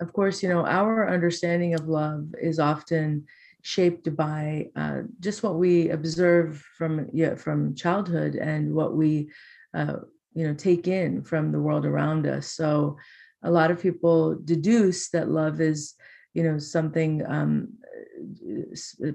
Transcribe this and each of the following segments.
of course, you know, our understanding of love is often shaped by uh, just what we observe from yeah, from childhood and what we uh, you know take in from the world around us. So a lot of people deduce that love is you know something um,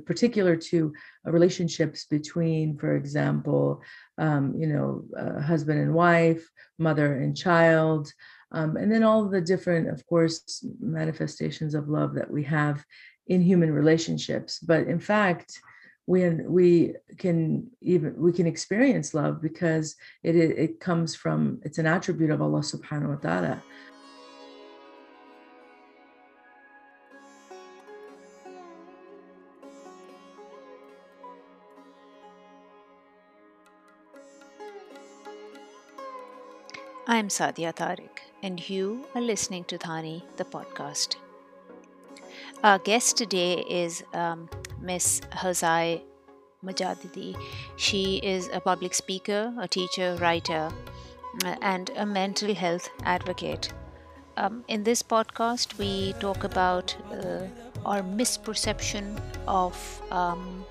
particular to relationships between, for example, um, you know, uh, husband and wife, mother and child, um, and then all the different, of course, manifestations of love that we have in human relationships. But in fact, we we can even we can experience love because it it comes from it's an attribute of Allah Subhanahu wa Taala. I'm Sadia Tariq, and you are listening to Thani, the podcast. Our guest today is um, Miss Hosai Mojadiddi. She is a public speaker, a teacher, writer, uh, and a mental health advocate. Um, in this podcast, we talk about uh, our misperception of um,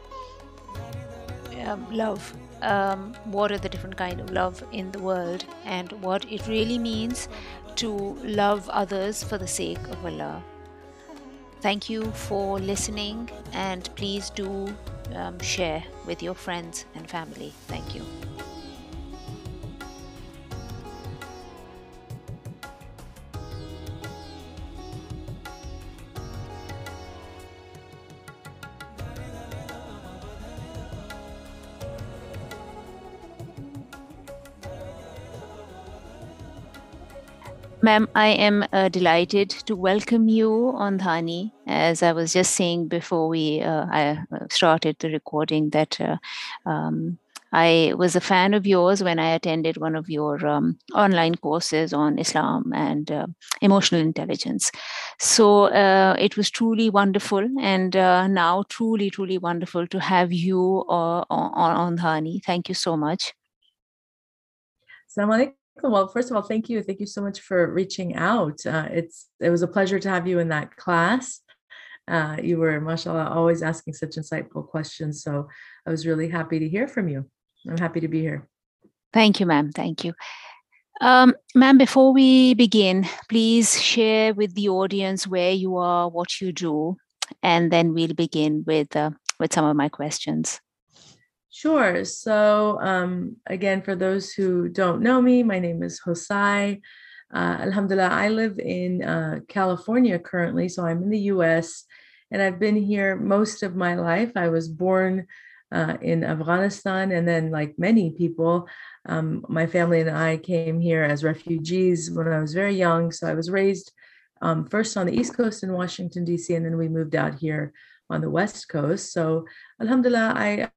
um, love um, what are the different kind of love in the world and what it really means to love others for the sake of Allah. Thank you for listening and please do um, share with your friends and family. Thank you. Ma'am, I am uh, delighted to welcome you on Dhani. As I was just saying before we uh, I uh, started the recording, that uh, um, I was a fan of yours when I attended one of your um, online courses on Islam and uh, emotional intelligence. So uh, it was truly wonderful, and now truly, truly wonderful to have you on, on Dhani. Thank you so much. Assalamu well, first of all, thank you. Thank you so much for reaching out. Uh, it's it was a pleasure to have you in that class. Uh, you were, mashallah, always asking such insightful questions. So I was really happy to hear from you. I'm happy to be here. Thank you, ma'am. Thank you. Um, ma'am, before we begin, please share with the audience where you are, what you do, and then we'll begin with uh, with some of my questions. Sure. So, um, again, for those who don't know me, my name is Hosai. Uh, Alhamdulillah, I live in uh, California currently, so I'm in the US and I've been here most of my life. I was born uh, in Afghanistan, and then, like many people, um, my family and I came here as refugees when I was very young. So, I was raised um, first on the East Coast in Washington, D.C., and then we moved out here on the West Coast. So, Alhamdulillah, I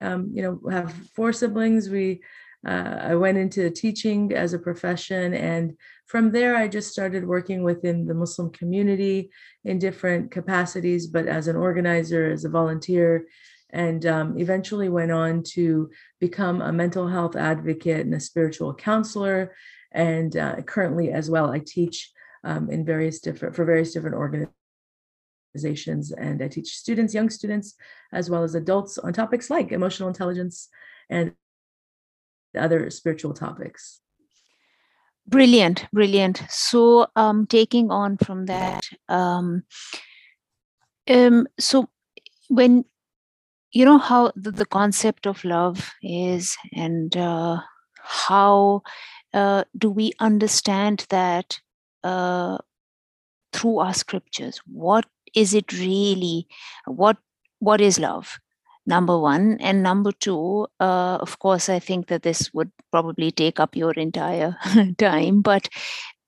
um, you know, have four siblings. We, uh, I went into teaching as a profession, and from there, I just started working within the Muslim community in different capacities, but as an organizer, as a volunteer, and um, eventually went on to become a mental health advocate and a spiritual counselor. And uh, currently, as well, I teach um, in various different for various different organizations and I teach students, young students, as well as adults on topics like emotional intelligence and other spiritual topics. Brilliant, brilliant. So, um, taking on from that, um, um, so when you know how the, the concept of love is, and uh, how uh, do we understand that uh, through our scriptures? What is it really what what is love? Number one. And number two uh, of course i think that this would probably take up your entire time but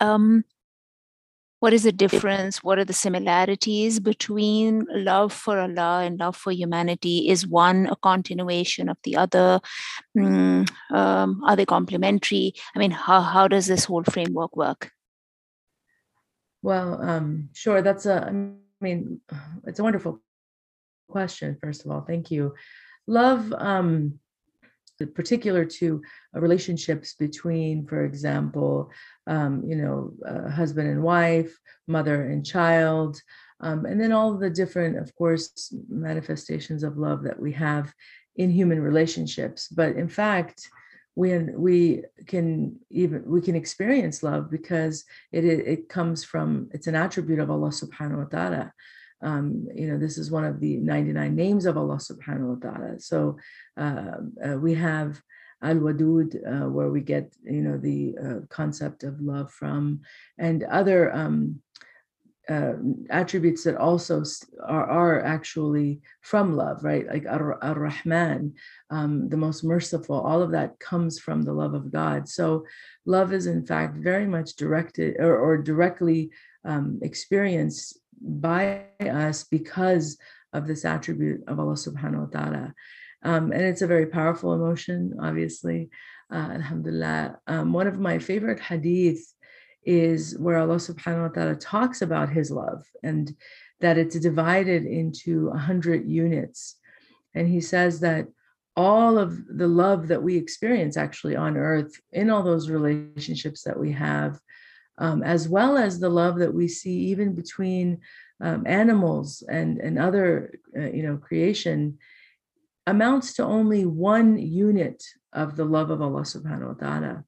um, what is the difference? What are the similarities between love for allah and love for humanity is one a continuation of the other mm, um, are they complementary? I mean how, how does this whole framework work? Well um, sure that's a mean, it's a wonderful question, first of all. Thank you. Love, um, particular to uh, relationships between, for example, um, you know, uh, husband and wife, mother and child, um, and then all the different, of course, manifestations of love that we have in human relationships. But in fact, we we can even we can experience love because it it comes from it's an attribute of Allah Subhanahu wa Taala. Um, you know, this is one of the 99 names of Allah Subhanahu wa Taala. So uh, uh, we have Al Wadud, uh, where we get you know the uh, concept of love from, and other um, uh, attributes that also are, are actually from love, right? Like Ar Rahman, um, the most merciful, all of that comes from the love of God. So, love is in fact very much directed or, or directly um, experienced by us because of this attribute of Allah subhanahu wa ta'ala. Um, and it's a very powerful emotion, obviously. Uh, alhamdulillah. Um, one of my favorite hadith is where Allah subhanahu wa ta'ala talks about his love and that it's divided into a hundred units. And he says that all of the love that we experience actually on earth in all those relationships that we have, um, as well as the love that we see even between um, animals and, and other, uh, you know, creation amounts to only one unit of the love of Allah subhanahu wa ta'ala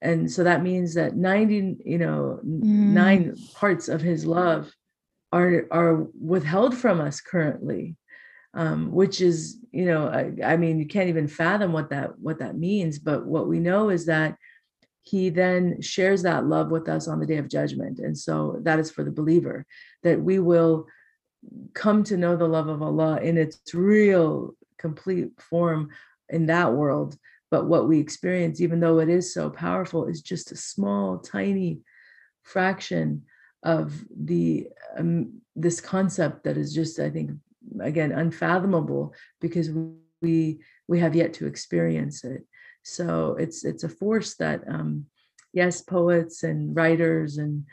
and so that means that 90 you know mm. nine parts of his love are are withheld from us currently um, which is you know I, I, mean you can't even fathom what that what that means but what we know is that he then shares that love with us on the day of judgment and so that is for the believer that we will come to know the love of allah in its real complete form in that world but what we experience even though it is so powerful is just a small tiny fraction of the um, this concept that is just i think again unfathomable because we we have yet to experience it. So it's it's a force that um yes poets and writers and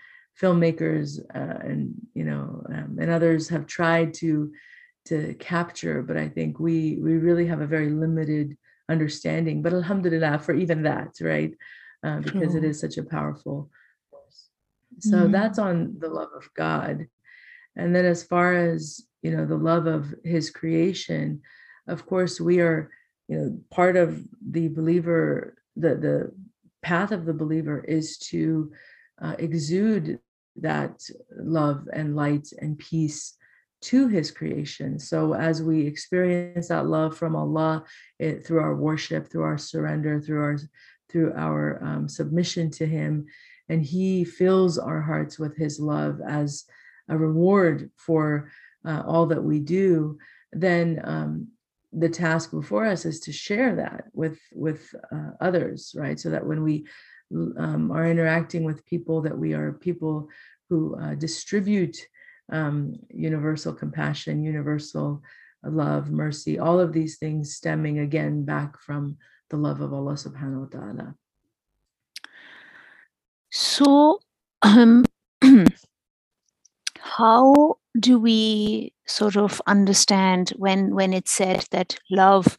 filmmakers uh, and you know um, and others have tried to to capture but i think we we really have a very limited understanding. But alhamdulillah for even that, right? Uh, because it is such a powerful force. So mm-hmm. that's on the love of God. And then as far as, you know, the love of his creation, of course, we are, you know, part of the believer, the, the path of the believer is to uh, exude that love and light and peace to his creation. So as we experience that love from Allah it, through our worship, through our surrender, through our through our um, submission to him, and he fills our hearts with his love as a reward for uh, all that we do, then um, the task before us is to share that with with uh, others, right? So that when we um, are interacting with people, that we are people who uh, distribute um, universal compassion, universal love, mercy, all of these things stemming again back from the love of Allah subhanahu wa ta'ala. So, um, how do we sort of understand when when it's said that love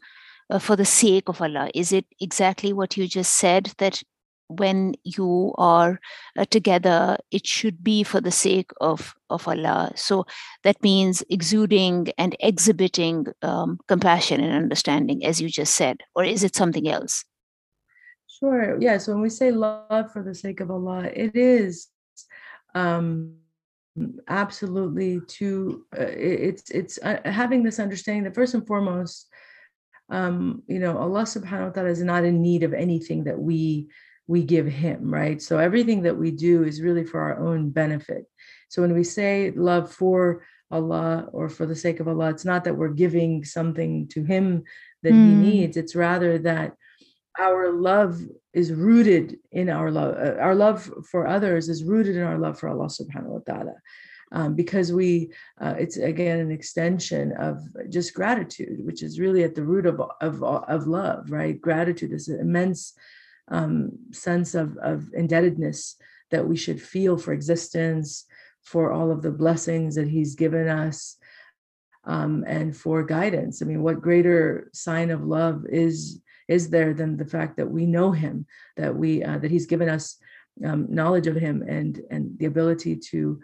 uh, for the sake of Allah? Is it exactly what you just said that when you are uh, together it should be for the sake of of allah. So that means exuding and exhibiting um, compassion and understanding as you just said or is it something else? Sure yeah so when we say love for the sake of allah it is um absolutely to uh, it's it's uh, having this understanding that first and foremost um you know allah subhanahu wa ta'ala is not in need of anything that we we give him, right? So everything that we do is really for our own benefit. So when we say love for Allah or for the sake of Allah, it's not that we're giving something to him that mm. he hmm. needs. It's rather that our love is rooted in our love. Uh, our love for others is rooted in our love for Allah subhanahu wa ta'ala. Um, because we, uh, it's again an extension of just gratitude, which is really at the root of, of, of love, right? Gratitude is an immense um, sense of, of indebtedness that we should feel for existence, for all of the blessings that He's given us, um, and for guidance. I mean, what greater sign of love is is there than the fact that we know him, that we uh, that he's given us um, knowledge of him and and the ability to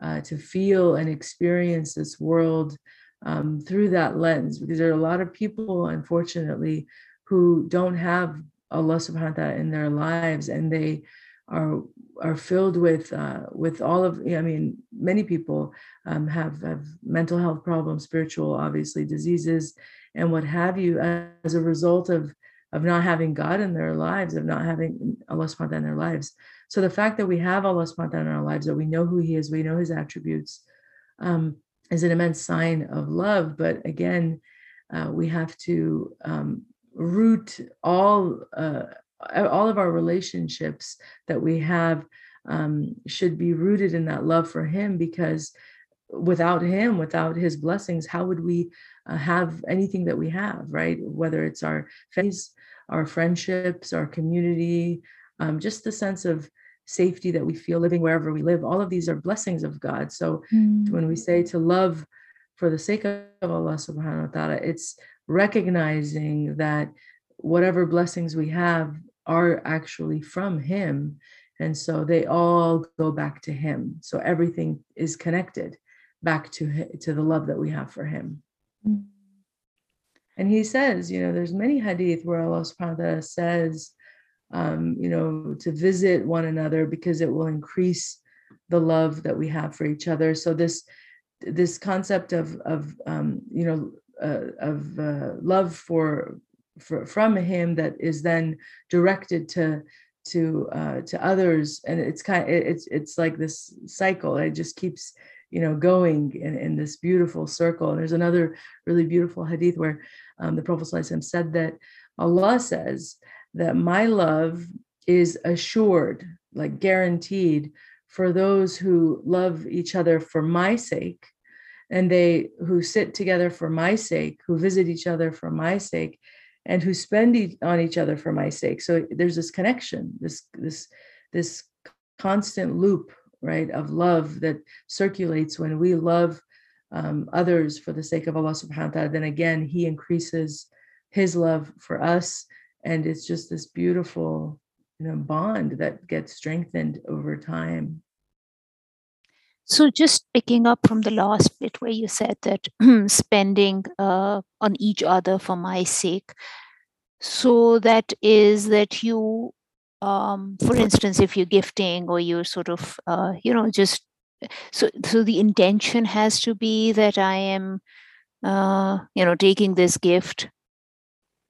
uh, to feel and experience this world um, through that lens because there are a lot of people unfortunately who don't have Allah subhanahu wa ta'ala in their lives and they are are filled with uh, with all of I mean many people um, have have mental health problems spiritual obviously diseases and what have you as a result of of not having God in their lives of not having Allah subhanahu wa ta'ala in their lives. So the fact that we have Allah subhanahu wa ta'ala in our lives that we know who he is we know his attributes um, is an immense sign of love. But again uh, we have to um, root all uh, all of our relationships that we have um, should be rooted in that love for him because without him without his blessings how would we uh, have anything that we have right? Whether it's our face our friendships our community um, just the sense of safety that we feel living wherever we live. All of these are blessings of god. So mm. when we say to love for the sake of allah subhanahu wa ta'ala it's recognizing that whatever blessings we have are actually from him. And so they all go back to him. So everything is connected back to to the love that we have for him. Mm. and he says you know there's many hadith where allah subhanahu wa ta'ala says um, you know to visit one another because it will increase the love that we have for each other. So this this concept of of um, you know uh, of uh, love for for, from him that is then directed to to uh, to others. And it's kind of, it's it's like this cycle. It just keeps you know going in, in this beautiful circle. And there's another really beautiful hadith where um, the prophet said that allah says that my love is assured like guaranteed for those who love each other for my sake and they who sit together for my sake who visit each other for my sake and who spend on each other for my sake. So there's this connection this this this constant loop right of love that circulates when we love um, others for the sake of allah subhanahu wa ta'ala then again he increases his love for us. And it's just this beautiful you know bond that gets strengthened over time so just picking up from the last bit where you said that spending uh, on each other for my sake. So that is that you, um, for instance, if you're gifting or you're sort of, uh, you know, just so so the intention has to be that I am, uh, you know, taking this gift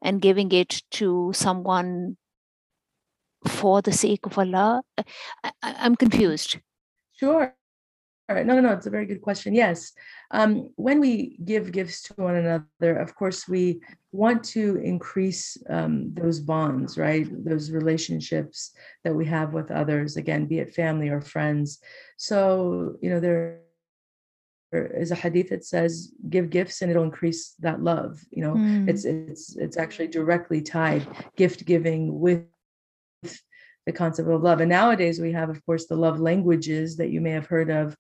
and giving it to someone for the sake of Allah. I, I'm confused. Sure. All right. No, no, no. It's a very good question. Yes. Um, when we give gifts to one another, of course, we want to increase um, those bonds, right? Those relationships that we have with others, again, be it family or friends. So, you know, there is a hadith that says give gifts and it'll increase that love you know mm. it's it's it's actually directly tied gift giving with the concept of love. And nowadays we have, of course, the love languages that you may have heard of,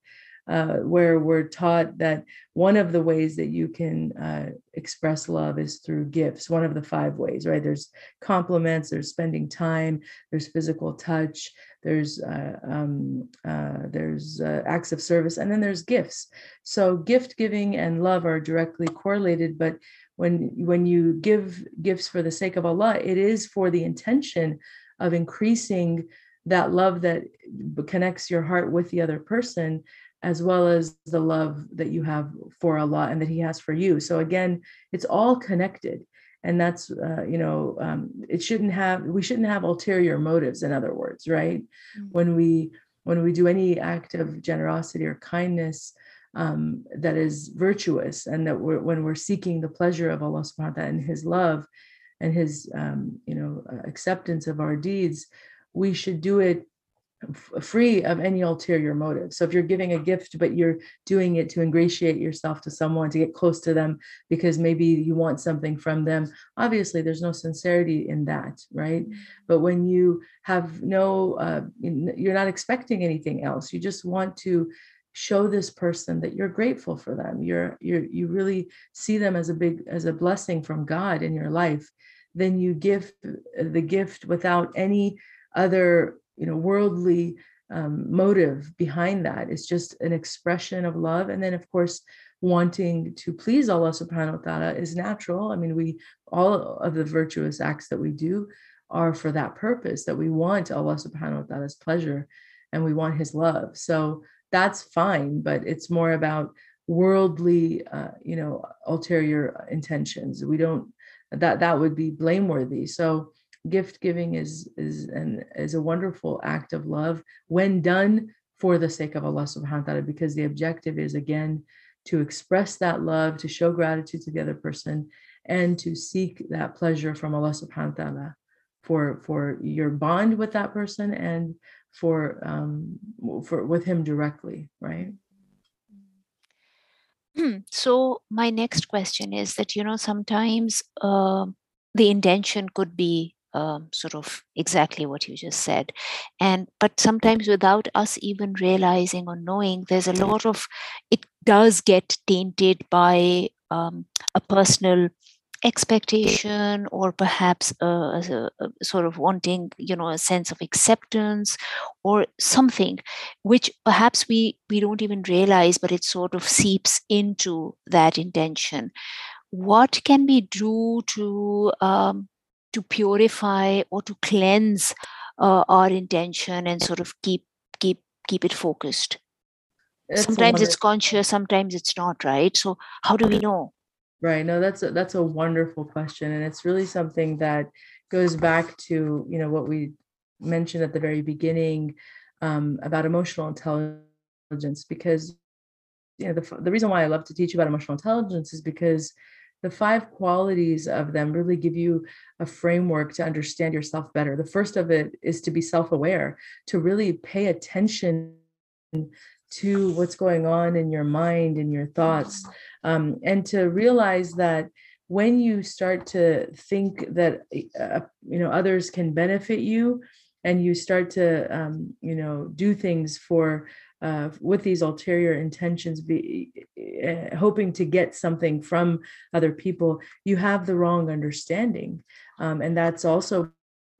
uh, where we're taught that one of the ways that you can uh, express love is through gifts, one of the five ways, right? There's compliments, there's spending time, there's physical touch, there's uh, um, uh, there's uh, acts of service, and then there's gifts. So gift giving and love are directly correlated, but when when you give gifts for the sake of Allah, it is for the intention of increasing that love that connects your heart with the other person as well as the love that you have for Allah and that he has for you. So again it's all connected. And that's uh, you know um, it shouldn't have we shouldn't have ulterior motives in other words right? Mm-hmm. when we when we do any act of generosity or kindness um, that is virtuous and that we're when we're seeking the pleasure of Allah subhanahu wa ta'ala and his love and his um, you know uh, acceptance of our deeds we should do it free of any ulterior motive. So if you're giving a gift, but you're doing it to ingratiate yourself to someone, to get close to them, because maybe you want something from them, obviously there's no sincerity in that, right? Mm-hmm. But when you have no, uh, you're not expecting anything else, you just want to show this person that you're grateful for them. You're, you're, you really see them as a big, as a blessing from God in your life then you give the gift without any other you know worldly um, motive behind that. It's just an expression of love. And then of course wanting to please allah subhanahu wa ta'ala is natural. I mean we all of the virtuous acts that we do are for that purpose that we want allah subhanahu wa ta'ala's pleasure and we want his love. So that's fine but it's more about worldly uh, you know ulterior intentions. We don't that that would be blameworthy. So gift giving is is an is a wonderful act of love when done for the sake of Allah subhanahu wa ta'ala because the objective is again to express that love to show gratitude to the other person and to seek that pleasure from Allah subhanahu wa ta'ala for for your bond with that person and for um for with him directly right so my next question is that you know sometimes uh, the intention could be um, sort of exactly what you just said. And but sometimes without us even realizing or knowing there's a lot of it does get tainted by um, a personal expectation or perhaps a, a, a, sort of wanting you know a sense of acceptance or something which perhaps we we don't even realize but it sort of seeps into that intention. What can we do to um, to purify or to cleanse uh, our intention and sort of keep keep keep it focused? It's sometimes it's conscious sometimes it's not right? So how do we know right no that's a, that's a wonderful question and it's really something that goes back to you know what we mentioned at the very beginning um, about emotional intelligence because you know the, the reason why i love to teach about emotional intelligence is because the five qualities of them really give you a framework to understand yourself better. The first of it is to be self aware, to really pay attention to what's going on in your mind and your thoughts, um, and to realize that when you start to think that uh, you know others can benefit you and you start to um, you know do things for uh, with these ulterior intentions, be uh, hoping to get something from other people, you have the wrong understanding, um, and that's also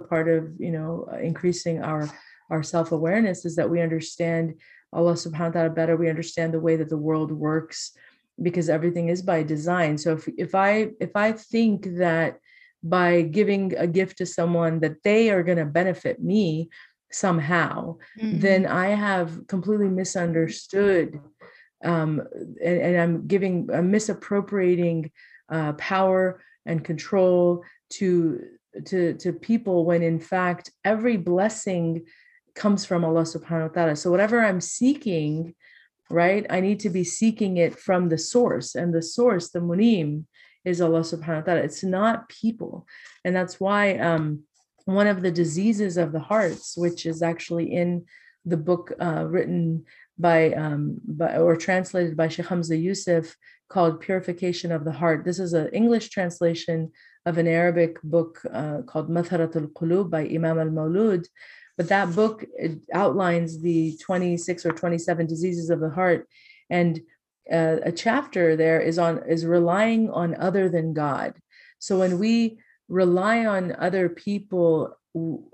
part of you know increasing our our self awareness is that we understand Allah Subhanahu wa Taala better. We understand the way that the world works because everything is by design. So if if I if I think that by giving a gift to someone that they are going to benefit me somehow, mm-hmm. then I have completely misunderstood um, and, and, I'm giving, I'm misappropriating uh, power and control to to to people when in fact every blessing comes from Allah subhanahu wa ta'ala. So whatever I'm seeking, right, I need to be seeking it from the source. And the source, the munim, is Allah subhanahu wa ta'ala. It's not people. And that's why um one of the diseases of the hearts, which is actually in the book uh, written by, um, by or translated by Sheikh Hamza Yusuf called Purification of the Heart. This is an English translation of an Arabic book uh, called Matharat al-Qulub by Imam al-Mawlud. But that book outlines the 26 or 27 diseases of the heart. And uh, a chapter there is on is relying on other than God. So when we rely on other people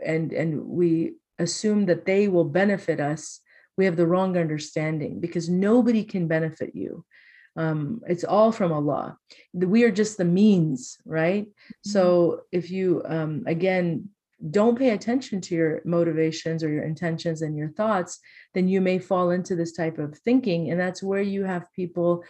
and and we assume that they will benefit us we have the wrong understanding because nobody can benefit you um, it's all from allah we are just the means right mm-hmm. so if you um, again don't pay attention to your motivations or your intentions and your thoughts then you may fall into this type of thinking and that's where you have people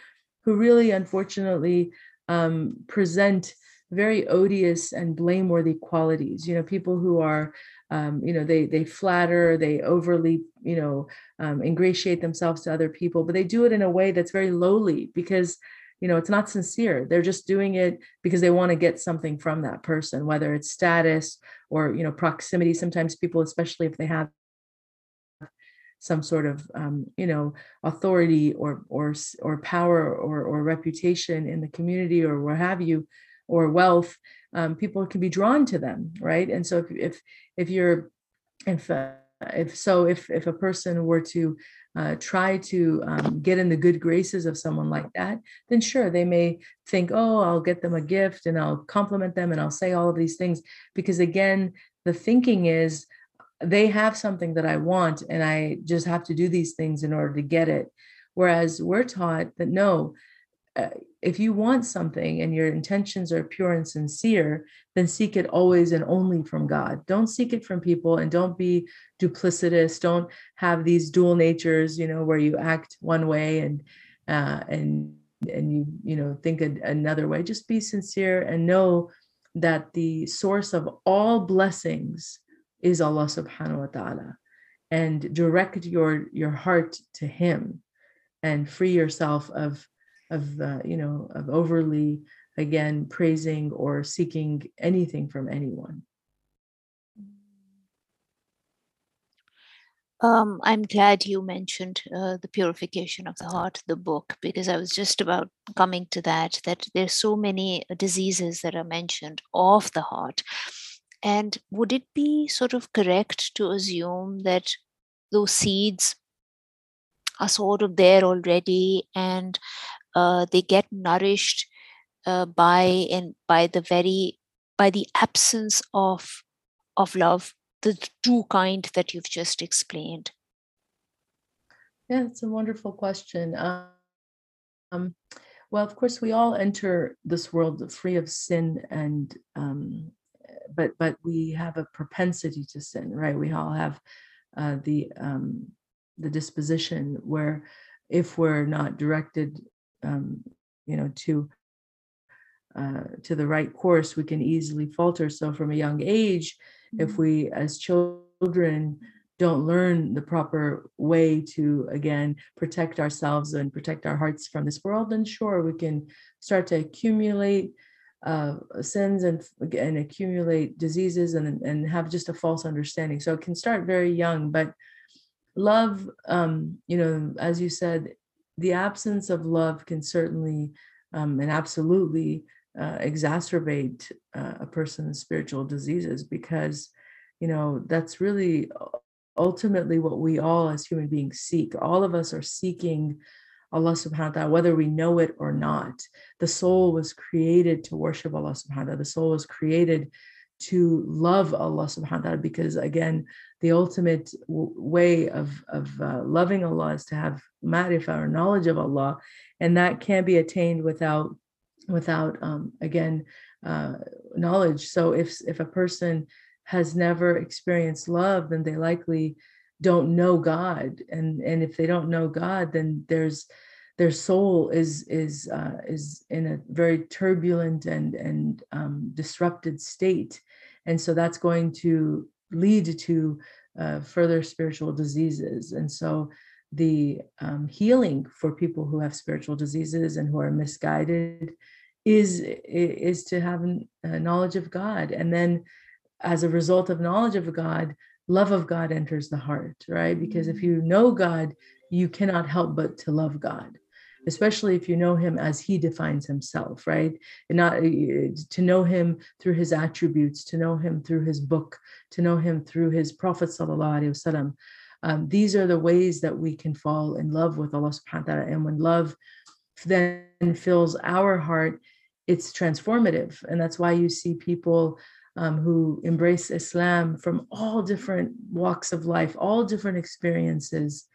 who really unfortunately um, present very odious and blameworthy qualities you know people who are um, you know they they flatter they overly you know um, ingratiate themselves to other people but they do it in a way that's very lowly because you know it's not sincere they're just doing it because they want to get something from that person whether it's status or you know proximity sometimes people especially if they have some sort of um, you know authority or or or power or or reputation in the community or what have you or wealth, um, people can be drawn to them, right? And so if if if you're if uh, if so, if if a person were to uh, try to um, get in the good graces of someone like that, then sure, they may think, oh, I'll get them a gift and I'll compliment them and I'll say all of these things. Because again, the thinking is they have something that I want and I just have to do these things in order to get it. Whereas we're taught that no, uh, if you want something and your intentions are pure and sincere, then seek it always and only from God. Don't seek it from people and don't be duplicitous. Don't have these dual natures, you know, where you act one way and uh, and and you you know think a, another way. Just be sincere and know that the source of all blessings is Allah subhanahu wa ta'ala and direct your your heart to him and free yourself of of uh, you know of overly again praising or seeking anything from anyone. Um, i'm glad you mentioned uh, the purification of the heart the book because i was just about coming to that that there's so many diseases that are mentioned of the heart. And would it be sort of correct to assume that those seeds are sort of there already and uh, they get nourished uh, by and by the very by the absence of of love the true kind that you've just explained. Yeah it's a wonderful question. Um, well of course we all enter this world free of sin and um, but but we have a propensity to sin right? We all have uh, the um, the disposition where if we're not directed um, you know to uh, to the right course we can easily falter so from a young age mm-hmm. if we as children don't learn the proper way to again protect ourselves and protect our hearts from this world then sure we can start to accumulate uh, sins and, and accumulate diseases and, and have just a false understanding so it can start very young but love um, you know as you said the absence of love can certainly um, and absolutely uh, exacerbate uh, a person's spiritual diseases because you know that's really ultimately what we all as human beings seek. All of us are seeking allah subhanahu wa ta'ala whether we know it or not. The soul was created to worship allah subhanahu wa ta'ala. The soul was created to love Allah subhanahu wa ta'ala because again the ultimate w- way of, of uh, loving Allah is to have ma'rifah or knowledge of Allah and that can't be attained without without um, again uh, knowledge. So if if a person has never experienced love then they likely don't know God and and if they don't know God then there's their soul is is uh, is in a very turbulent and and um, disrupted state and so that's going to lead to uh, further spiritual diseases. And so the um, healing for people who have spiritual diseases and who are misguided is is to have a knowledge of god. And then as a result of knowledge of god love of god enters the heart right? Because if mm. you know god you cannot help but to love god especially if you know him as he defines himself, right? And not uh, to know him through his attributes, to know him through his book, to know him through his Prophet sallallahu alaihi wasallam. Um, these are the ways that we can fall in love with Allah subhanahu wa ta'ala. And when love then fills our heart, it's transformative. And that's why you see people um, who embrace Islam from all different walks of life, all different experiences,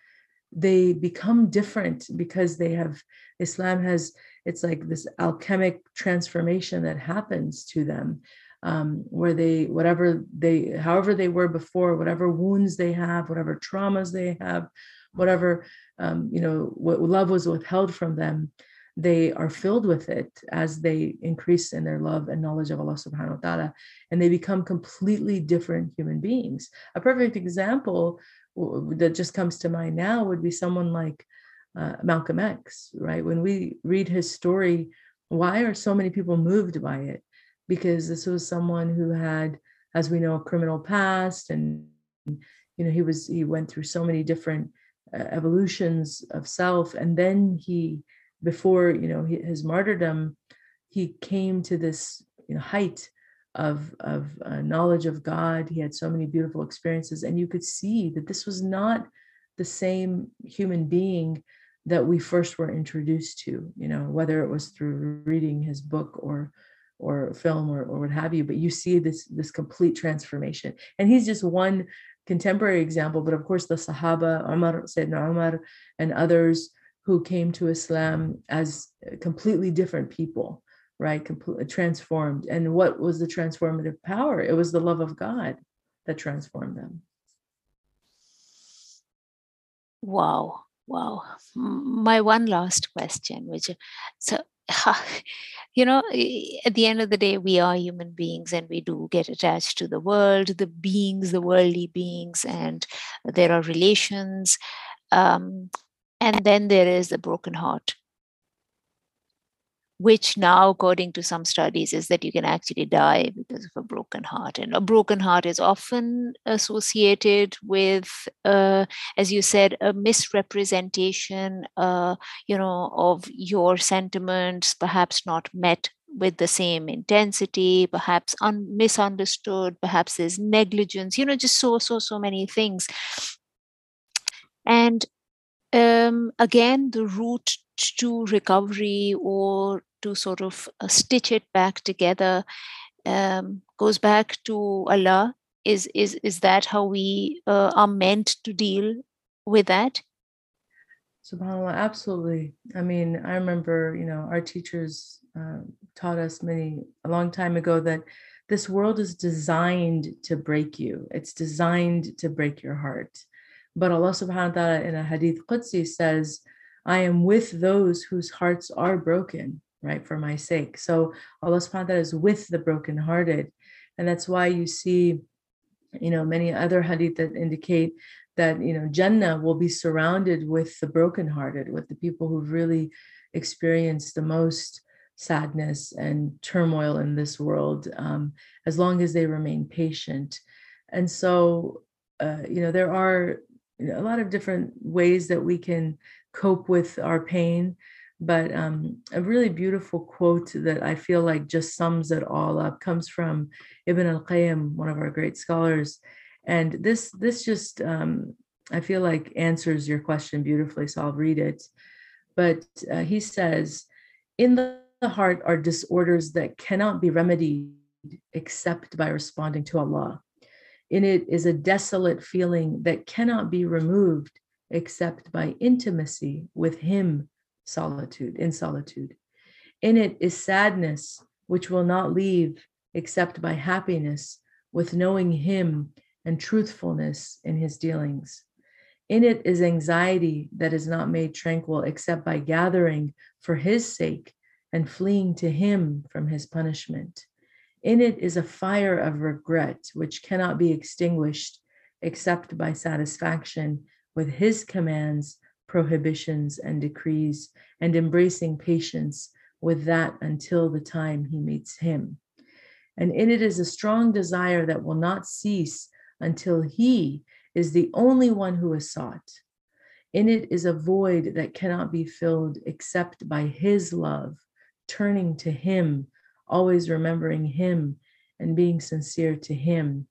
they become different because they have islam has it's like this alchemic transformation that happens to them um, where they whatever they however they were before whatever wounds they have whatever traumas they have whatever um, you know what love was withheld from them they are filled with it as they increase in their love and knowledge of Allah subhanahu wa ta'ala and they become completely different human beings. A perfect example that just comes to mind now would be someone like uh, Malcolm X, right? When we read his story, why are so many people moved by it? Because this was someone who had, as we know, a criminal past, and you know he was he went through so many different uh, evolutions of self, and then he, before you know his martyrdom, he came to this you know, height of, of uh, knowledge of God. He had so many beautiful experiences. And you could see that this was not the same human being that we first were introduced to, you know, whether it was through reading his book or or film or, or what have you, but you see this this complete transformation. And he's just one contemporary example, but of course the Sahaba, Umar, Sayyidina Umar, and others who came to Islam as completely different people, right? Completely transformed. And what was the transformative power? It was the love of God that transformed them. Wow. Wow. My one last question, which so you know, at the end of the day, we are human beings and we do get attached to the world, the beings, the worldly beings, and there are relations. Um, and then there is the broken heart which now according to some studies is that you can actually die because of a broken heart. And a broken heart is often associated with uh, as you said a misrepresentation uh, you know of your sentiments perhaps not met with the same intensity perhaps un- misunderstood perhaps there's negligence you know just so so so many things. And um, again the route to recovery or to sort of uh, stitch it back together um, goes back to Allah. Is is is that how we uh, are meant to deal with that? Subhanallah, absolutely. I mean, I remember, you know, our teachers uh, taught us many a long time ago that this world is designed to break you. It's designed to break your heart. But Allah subhanahu wa ta'ala in a hadith Qudsi says, I am with those whose hearts are broken, right, for my sake. So Allah subhanahu wa ta'ala is with the brokenhearted. And that's why you see, you know, many other hadith that indicate that, you know, Jannah will be surrounded with the brokenhearted, with the people who've really experienced the most sadness and turmoil in this world, um, as long as they remain patient. And so, uh, you know, there are a lot of different ways that we can cope with our pain. But um, a really beautiful quote that I feel like just sums it all up comes from Ibn al-Qayyim, one of our great scholars. And this this just um, I feel like answers your question beautifully. So I'll read it. But uh, he says, in the heart are disorders that cannot be remedied except by responding to Allah. In it is a desolate feeling that cannot be removed except by intimacy with Him, solitude, in solitude. In it is sadness, which will not leave except by happiness with knowing Him and truthfulness in His dealings. In it is anxiety that is not made tranquil except by gathering for His sake and fleeing to Him from His punishment. In it is a fire of regret which cannot be extinguished except by satisfaction with his commands, prohibitions, and decrees, and embracing patience with that until the time he meets him. And in it is a strong desire that will not cease until he is the only one who is sought. In it is a void that cannot be filled except by his love, turning to him, always remembering him and being sincere to him.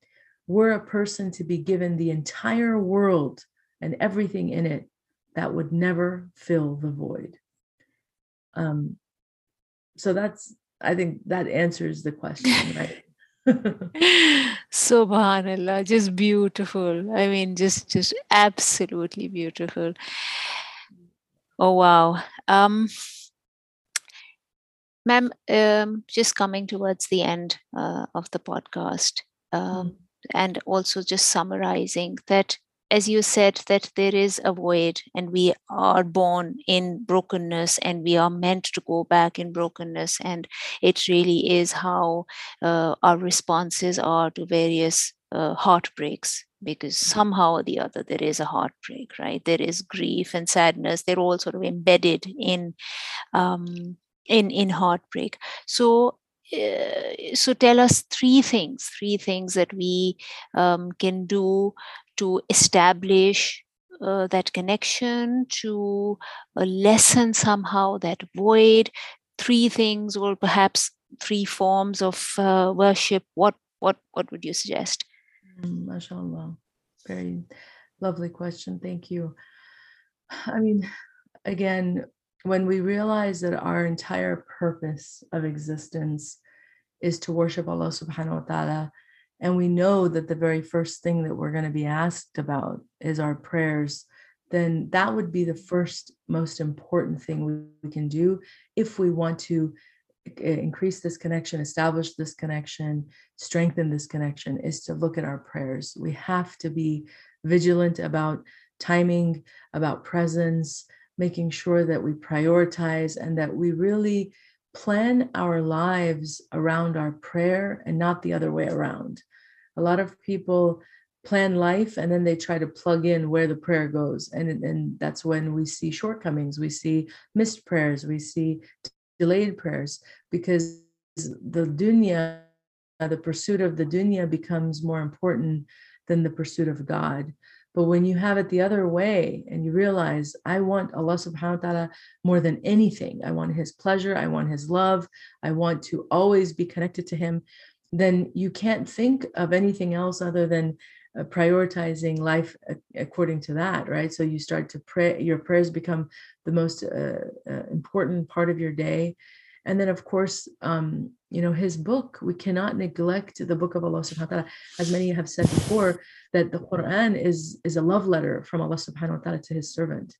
Were a person to be given the entire world and everything in it that would never fill the void. Um, so that's, I think that answers the question, right? subhanallah just beautiful i mean just just absolutely beautiful oh wow um ma'am um just coming towards the end uh, of the podcast um, mm. and also just summarizing that as you said, that there is a void and we are born in brokenness and we are meant to go back in brokenness. And it really is how uh, our responses are to various uh, heartbreaks because somehow or the other there is a heartbreak right? There is grief and sadness. They're all sort of embedded in um, in in heartbreak. So so tell us three things three things that we um, can do to establish uh, that connection, to uh, lessen somehow that void. Three things, or perhaps three forms of uh, worship, what what what would you suggest? Mm, mashallah. Very lovely question. Thank you. I mean, again, when we realize that our entire purpose of existence is to worship Allah subhanahu wa ta'ala, and we know that the very first thing that we're going to be asked about is our prayers, then that would be the first most important thing we, we can do if we want to eh, increase this connection, establish this connection, strengthen this connection, is to look at our prayers. We have to be vigilant about timing, about presence, making sure that we prioritize and that we really plan our lives around our prayer and not the other way around. A lot of people plan life and then they try to plug in where the prayer goes and and that's when we see shortcomings. We see missed prayers. We see delayed prayers because the dunya the pursuit of the dunya becomes more important than the pursuit of god but when you have it the other way and you realize, I want Allah subhanahu wa ta'ala more than anything, I want His pleasure, I want His love, I want to always be connected to Him, then you can't think of anything else other than uh, prioritizing life according to that, right? So you start to pray, your prayers become the most uh, uh, important part of your day. And then, of course, um, you know, his book, we cannot neglect the book of Allah subhanahu wa ta'ala. As many have said before, that the Quran is, is a love letter from Allah subhanahu wa ta'ala to his servant.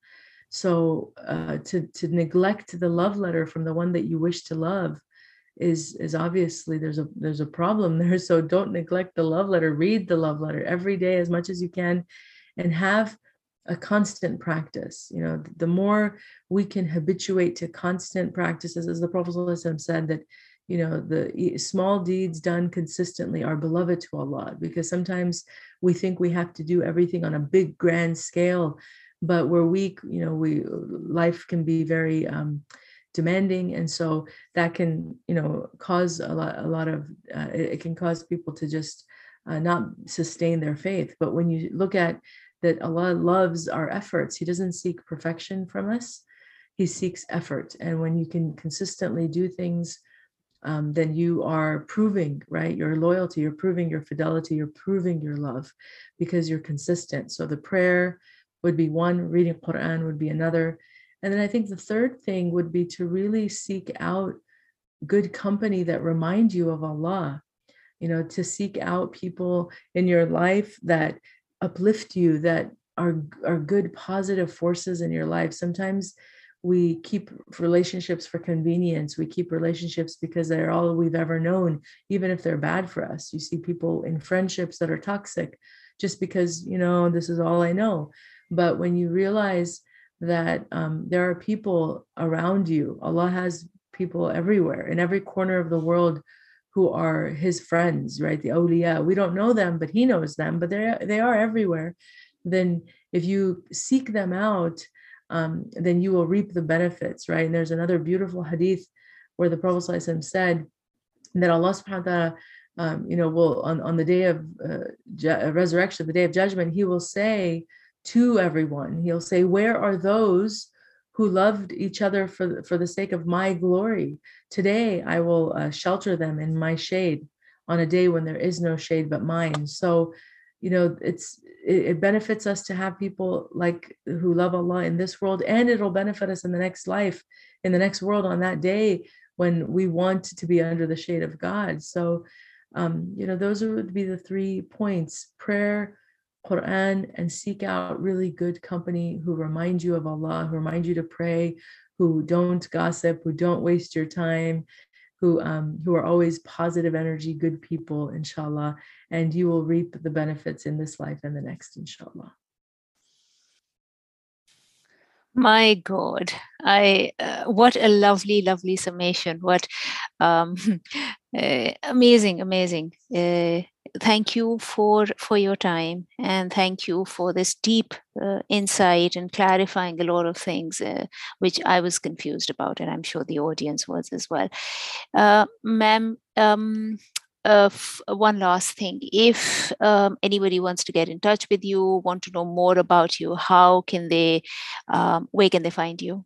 So uh, to, to neglect the love letter from the one that you wish to love is is obviously there's a there's a problem there. So don't neglect the love letter. Read the love letter every day as much as you can and have a constant practice. You know, the more we can habituate to constant practices, as the Prophet said, that you know the small deeds done consistently are beloved to Allah because sometimes we think we have to do everything on a big grand scale but we're weak you know we life can be very um, demanding and so that can you know cause a lot a lot of uh, it, can cause people to just uh, not sustain their faith. But when you look at that Allah loves our efforts he doesn't seek perfection from us he seeks effort. And when you can consistently do things um, then you are proving, right, your loyalty, you're proving your fidelity, you're proving your love because you're consistent. So the prayer would be one, reading Quran would be another. And then I think the third thing would be to really seek out good company that remind you of Allah, you know, to seek out people in your life that uplift you, that are, are good positive forces in your life. Sometimes we keep relationships for convenience. We keep relationships because they're all we've ever known even if they're bad for us. You see people in friendships that are toxic just because you know this is all i know. But when you realize that um, there are people around you allah has people everywhere in every corner of the world who are his friends right? The awliya we don't know them but he knows them but they they are everywhere. Then if you seek them out um, then you will reap the benefits, right? And there's another beautiful hadith where the Prophet ﷺ said that Allah subhanahu wa ta'ala, um, you know, will on, on the day of uh, ju- uh, resurrection, the day of judgment, he will say to everyone, he'll say, Where are those who loved each other for, for the sake of my glory? Today I will uh, shelter them in my shade on a day when there is no shade but mine. So you know it's it, benefits us to have people like who love allah in this world and it'll benefit us in the next life in the next world on that day when we want to be under the shade of god. So um, you know those would be the three points prayer quran and seek out really good company who remind you of allah who remind you to pray who don't gossip who don't waste your time who um, who are always positive energy, good people, inshallah, and you will reap the benefits in this life and the next, inshallah. My God, I uh, what a lovely, lovely summation. What um, uh, amazing, amazing. Uh, thank you for for your time and thank you for this deep uh, insight and clarifying a lot of things uh, which i was confused about and i'm sure the audience was as well. Uh, ma'am um, uh, one last thing. If um, anybody wants to get in touch with you want to know more about you how can they um, where can they find you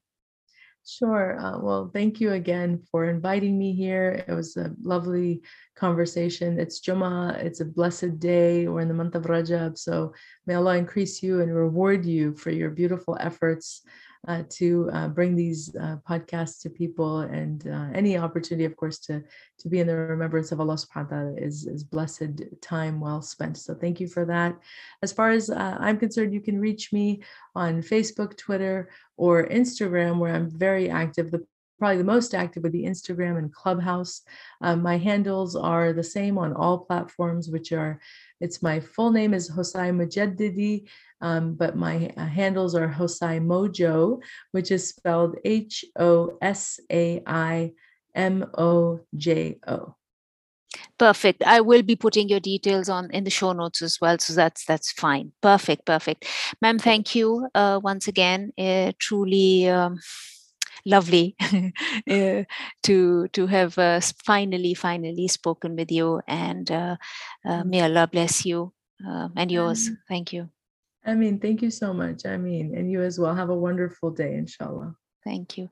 Sure. Uh, well, thank you again for inviting me here. It was a lovely conversation. It's Jummah, it's a blessed day. We're in the month of Rajab. So may Allah increase you and reward you for your beautiful efforts uh, to uh, bring these uh, podcasts to people and uh, any opportunity, of course, to, to be in the remembrance of Allah subhanahu wa ta'ala is, is blessed time well spent. So thank you for that. As far as uh, I'm concerned, you can reach me on Facebook, Twitter, or Instagram, where I'm very active. The probably the most active would be Instagram and Clubhouse. Um, my handles are the same on all platforms, which are, it's my full name is Hosai Mojadiddi, um, but my uh, handles are Hosai Mojo, which is spelled H O S A I M O J O. Perfect. I will be putting your details on in the show notes as well, so that's that's fine. Perfect, perfect, ma'am. Thank you uh, once again. Uh, truly. Um, lovely uh, to to have uh, finally finally spoken with you and uh, uh may allah bless you uh, and yours. Thank you. I mean thank you so much. I mean and you as well. Have a wonderful day inshallah. Thank you